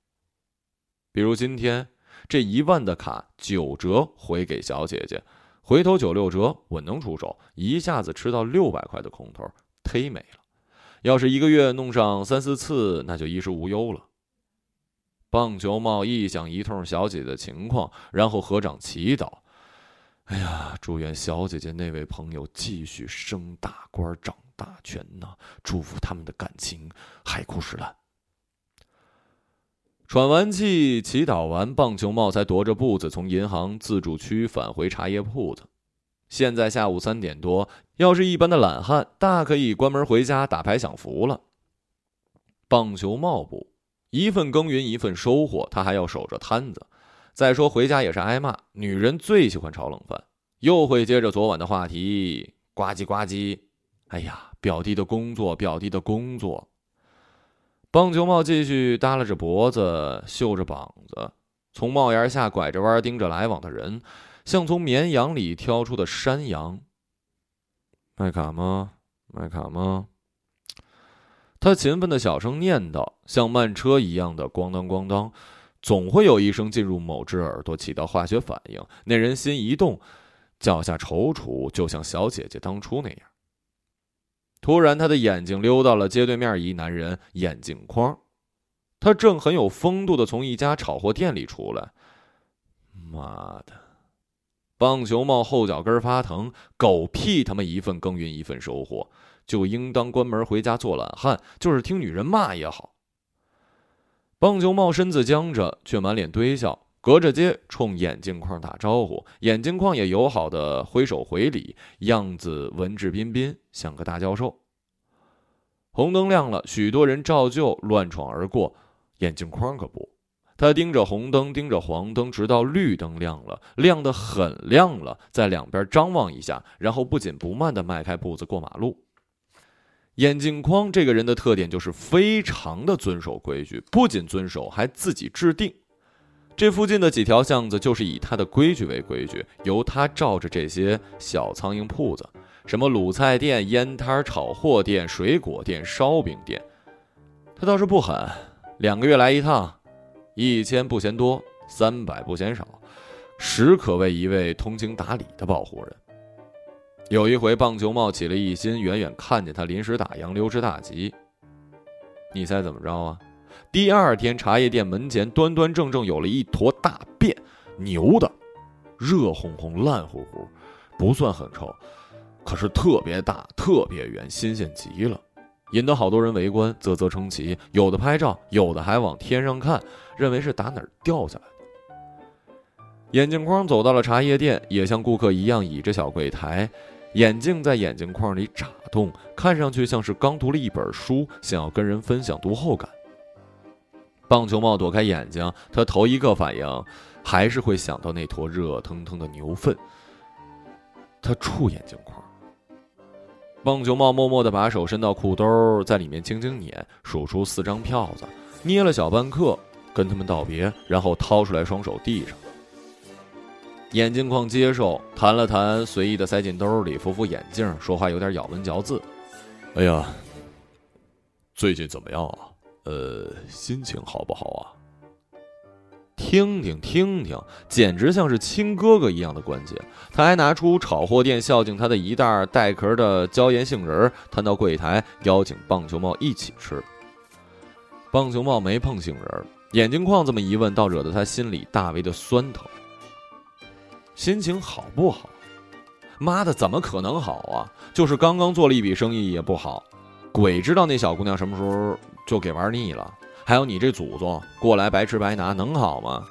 比如今天这一万的卡，九折回给小姐姐，回头九六折，稳能出手，一下子吃到六百块的空头，忒美了。要是一个月弄上三四次，那就衣食无忧了。棒球帽一讲一通小姐的情况，然后合掌祈祷。哎呀，祝愿小姐姐那位朋友继续升大官、掌大权呐！祝福他们的感情海枯石烂。喘完气，祈祷完，棒球帽才踱着步子从银行自助区返回茶叶铺子。现在下午三点多，要是一般的懒汉，大可以关门回家打牌享福了。棒球帽不，一份耕耘一份收获，他还要守着摊子。再说回家也是挨骂，女人最喜欢炒冷饭，又会接着昨晚的话题，呱唧呱唧。哎呀，表弟的工作，表弟的工作。棒球帽继续耷拉着脖子，秀着膀子，从帽檐下拐着弯盯着来往的人，像从绵羊里挑出的山羊。卖卡吗？卖卡吗？他勤奋的小声念叨，像慢车一样的咣当咣当，总会有一声进入某只耳朵，起到化学反应。那人心一动，脚下踌躇，就像小姐姐当初那样。突然，他的眼睛溜到了街对面一男人眼镜框，他正很有风度的从一家炒货店里出来。妈的，棒球帽后脚跟发疼，狗屁他妈一份耕耘一份收获，就应当关门回家做懒汉，就是听女人骂也好。棒球帽身子僵着，却满脸堆笑。隔着街冲眼镜框打招呼，眼镜框也友好的挥手回礼，样子文质彬彬，像个大教授。红灯亮了，许多人照旧乱闯而过，眼镜框可不，他盯着红灯，盯着黄灯，直到绿灯亮了，亮得很亮了，在两边张望一下，然后不紧不慢地迈开步子过马路。眼镜框这个人的特点就是非常的遵守规矩，不仅遵守，还自己制定。这附近的几条巷子就是以他的规矩为规矩，由他罩着这些小苍蝇铺子，什么卤菜店、烟摊、炒货店、水果店、烧饼店。他倒是不狠，两个月来一趟，一千不嫌多，三百不嫌少，实可谓一位通情达理的保护人。有一回，棒球帽起了一心，远远看见他临时打烊，溜之大吉。你猜怎么着啊？第二天，茶叶店门前端端正正有了一坨大便，牛的，热烘烘、烂乎乎，不算很臭，可是特别大、特别圆，新鲜极了，引得好多人围观，啧啧称奇。有的拍照，有的还往天上看，认为是打哪儿掉下来的。眼镜框走到了茶叶店，也像顾客一样倚着小柜台，眼镜在眼镜框里眨动，看上去像是刚读了一本书，想要跟人分享读后感。棒球帽躲开眼睛，他头一个反应还是会想到那坨热腾腾的牛粪。他触眼镜框。棒球帽默默地把手伸到裤兜，在里面轻轻捻，数出四张票子，捏了小半刻，跟他们道别，然后掏出来，双手递上。眼镜框接受，弹了弹，随意的塞进兜里，扶扶眼镜，说话有点咬文嚼字：“哎呀，最近怎么样啊？”呃，心情好不好啊？听听听听，简直像是亲哥哥一样的关切。他还拿出炒货店孝敬他的一袋带壳的椒盐杏仁，摊到柜台，邀请棒球帽一起吃。棒球帽没碰杏仁，眼镜框这么一问，倒惹得他心里大为的酸疼。心情好不好？妈的，怎么可能好啊？就是刚刚做了一笔生意也不好。鬼知道那小姑娘什么时候。就给玩腻了，还有你这祖宗过来白吃白拿，能好吗？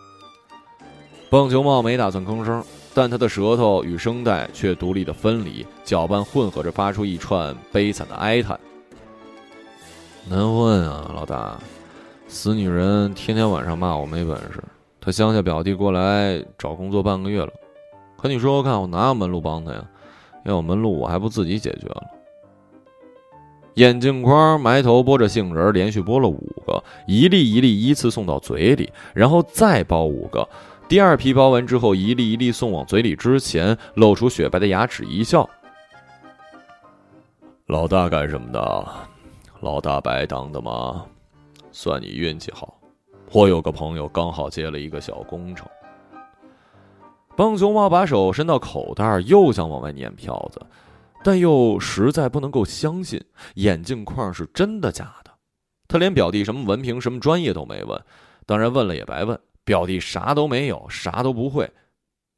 棒球帽没打算吭声，但他的舌头与声带却独立的分离，搅拌混合着，发出一串悲惨的哀叹。难混啊，老大，死女人天天晚上骂我没本事。她乡下表弟过来找工作半个月了，可你说说看，我哪有门路帮他呀？要有门路，我还不自己解决了。眼镜框埋头剥着杏仁，连续剥了五个，一粒一粒依次送到嘴里，然后再剥五个。第二批剥完之后，一粒一粒送往嘴里之前，露出雪白的牙齿一笑：“老大干什么的？老大白当的吗？算你运气好，我有个朋友刚好接了一个小工程。”棒球帽把手伸到口袋，又想往外撵票子。但又实在不能够相信眼镜框是真的假的，他连表弟什么文凭、什么专业都没问，当然问了也白问，表弟啥都没有，啥都不会。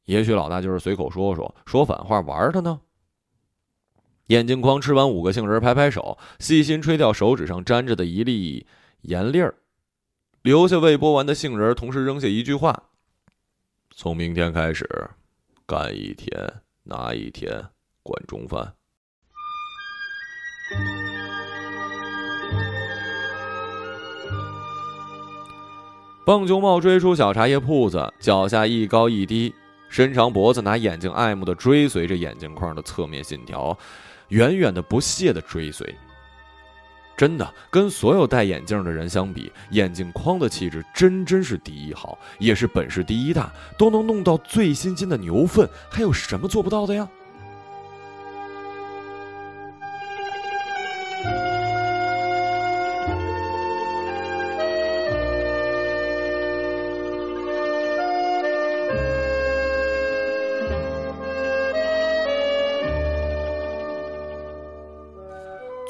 也许老大就是随口说说，说反话玩他呢。眼镜框吃完五个杏仁，拍拍手，细心吹掉手指上粘着的一粒盐粒儿。留下未剥完的杏仁，同时扔下一句话：“从明天开始，干一天拿一天，管中饭。”棒球帽追出小茶叶铺子，脚下一高一低，伸长脖子，拿眼睛爱慕的追随着眼镜框的侧面线条，远远的不屑的追随。真的，跟所有戴眼镜的人相比，眼镜框的气质真真是第一好，也是本事第一大，都能弄到最新鲜的牛粪，还有什么做不到的呀？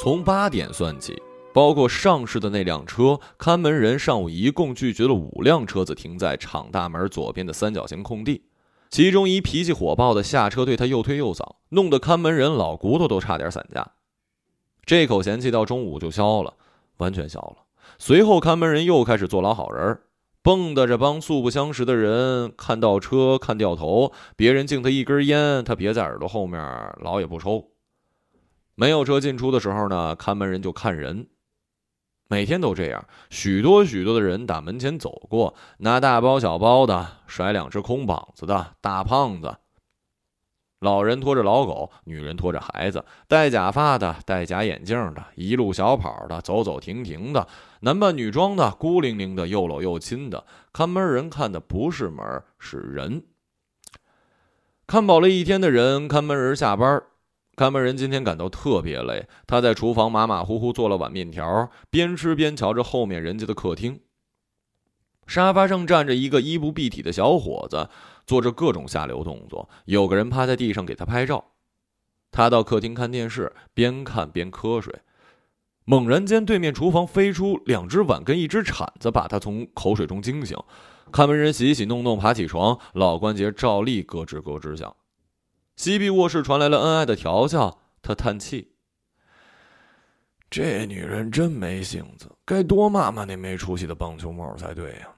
从八点算起，包括上市的那辆车，看门人上午一共拒绝了五辆车子停在厂大门左边的三角形空地，其中一脾气火爆的下车对他又推又搡，弄得看门人老骨头都差点散架。这口嫌弃到中午就消了，完全消了。随后看门人又开始做老好人，蹦跶着帮素不相识的人看倒车、看掉头，别人敬他一根烟，他别在耳朵后面老也不抽。没有车进出的时候呢，看门人就看人。每天都这样，许多许多的人打门前走过，拿大包小包的，甩两只空膀子的大胖子。老人拖着老狗，女人拖着孩子，戴假发的，戴假眼镜的，一路小跑的，走走停停的，男扮女装的，孤零零的，又搂又亲的。看门人看的不是门，是人。看饱了一天的人，看门人下班。看门人今天感到特别累，他在厨房马马虎虎做了碗面条，边吃边瞧着后面人家的客厅。沙发上站着一个衣不蔽体的小伙子，做着各种下流动作。有个人趴在地上给他拍照。他到客厅看电视，边看边瞌睡。猛然间，对面厨房飞出两只碗跟一只铲子，把他从口水中惊醒。看门人洗洗弄弄爬起床，老关节照例咯吱咯吱响。西壁卧室传来了恩爱的调教，他叹气：“这女人真没性子，该多骂骂那没出息的棒球帽才对呀。”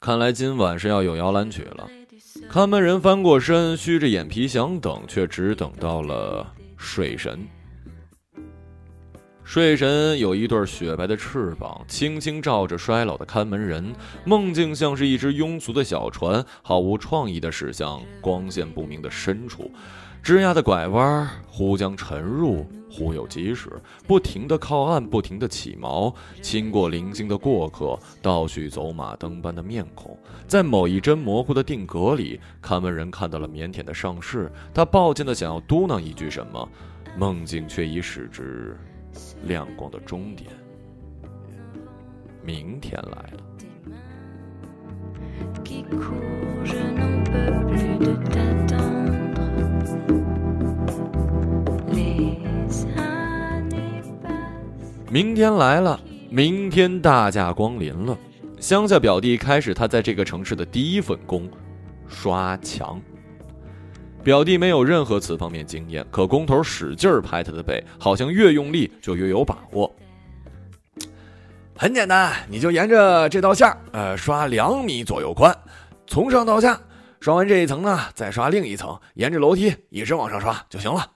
看来今晚是要有摇篮曲了。看门人翻过身，虚着眼皮想等，却只等到了睡神。睡神有一对雪白的翅膀，轻轻照着衰老的看门人。梦境像是一只庸俗的小船，毫无创意的驶向光线不明的深处。枝桠的拐弯，忽将沉入，忽有及时，不停地靠岸，不停地起锚，亲过零星的过客，倒叙走马灯般的面孔。在某一帧模糊的定格里，看门人看到了腼腆的上市。他抱歉的想要嘟囔一句什么，梦境却已使之。亮光的终点，明天来了。明天来了，明天大驾光临了。乡下表弟开始他在这个城市的第一份工，刷墙。表弟没有任何此方面经验，可工头使劲拍他的背，好像越用力就越有把握。很简单，你就沿着这道线呃，刷两米左右宽，从上到下，刷完这一层呢，再刷另一层，沿着楼梯一直往上刷就行了。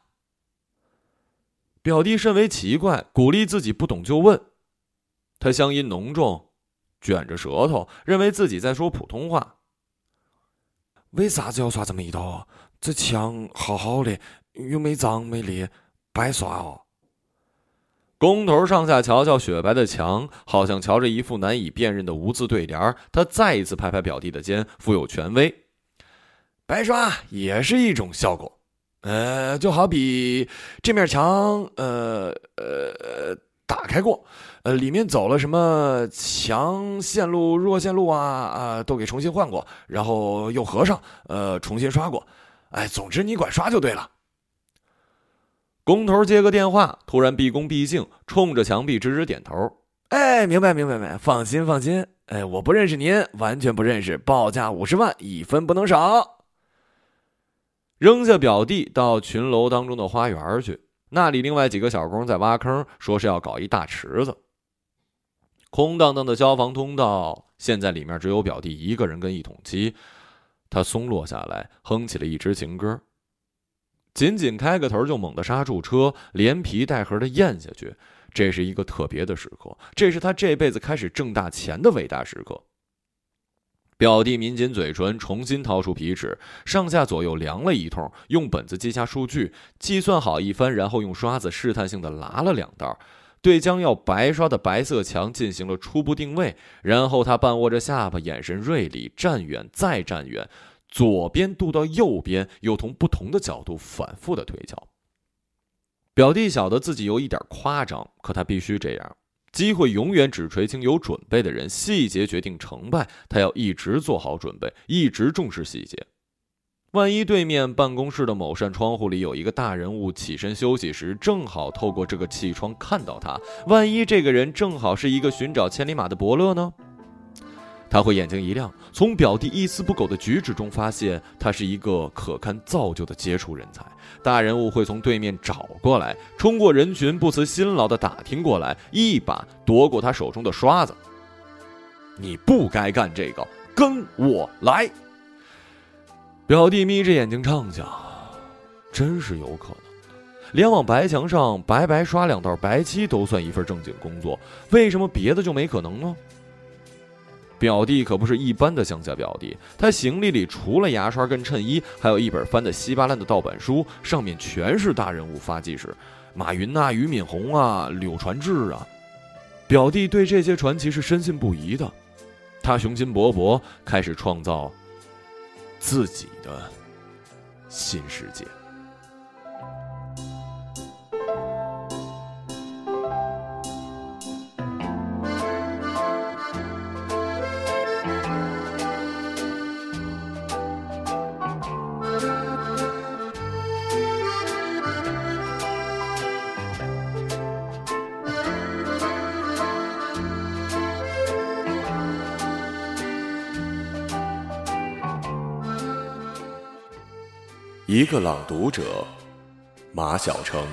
表弟甚为奇怪，鼓励自己不懂就问。他乡音浓重，卷着舌头，认为自己在说普通话。为啥子要刷这么一道啊？这墙好好的，又没脏没裂，白刷哦。工头上下瞧瞧雪白的墙，好像瞧着一副难以辨认的无字对联。他再一次拍拍表弟的肩，富有权威：“白刷也是一种效果。呃，就好比这面墙，呃呃，打开过，呃，里面走了什么强线路、弱线路啊啊，都给重新换过，然后又合上，呃，重新刷过。”哎，总之你管刷就对了。工头接个电话，突然毕恭毕敬，冲着墙壁直直点头。哎，明白明白明白，放心放心。哎，我不认识您，完全不认识。报价五十万，一分不能少。扔下表弟，到群楼当中的花园去。那里另外几个小工在挖坑，说是要搞一大池子。空荡荡的消防通道，现在里面只有表弟一个人跟一桶漆。他松落下来，哼起了一支情歌。仅仅开个头，就猛地刹住车，连皮带核的咽下去。这是一个特别的时刻，这是他这辈子开始挣大钱的伟大时刻。表弟抿紧嘴唇，重新掏出皮尺，上下左右量了一通，用本子记下数据，计算好一番，然后用刷子试探性的拉了两道，对将要白刷的白色墙进行了初步定位。然后他半握着下巴，眼神锐利，站远再站远，左边渡到右边，又从不同的角度反复的推敲。表弟晓得自己有一点夸张，可他必须这样。机会永远只垂青有准备的人，细节决定成败。他要一直做好准备，一直重视细节。万一对面办公室的某扇窗户里有一个大人物起身休息时，正好透过这个气窗看到他，万一这个人正好是一个寻找千里马的伯乐呢？他会眼睛一亮，从表弟一丝不苟的举止中发现他是一个可堪造就的杰出人才。大人物会从对面找过来，冲过人群，不辞辛劳的打听过来，一把夺过他手中的刷子。你不该干这个，跟我来。表弟眯着眼睛畅想，真是有可能连往白墙上白白刷两道白漆都算一份正经工作，为什么别的就没可能呢？表弟可不是一般的乡下表弟，他行李里除了牙刷跟衬衣，还有一本翻得稀巴烂的盗版书，上面全是大人物发迹史，马云呐、俞敏洪啊、柳传志啊。表弟对这些传奇是深信不疑的，他雄心勃勃，开始创造自己的新世界。一个朗读者，马晓成。